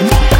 Bye.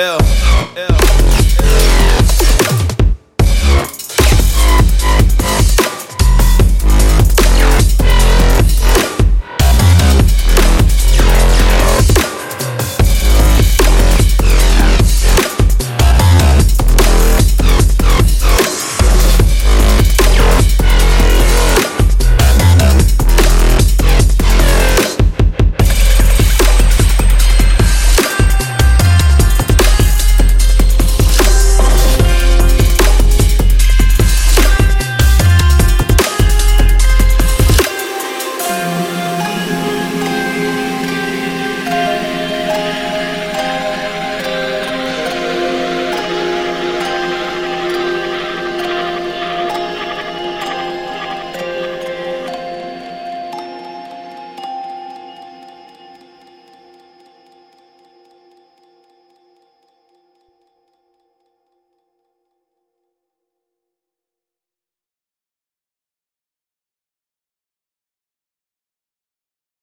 Yeah.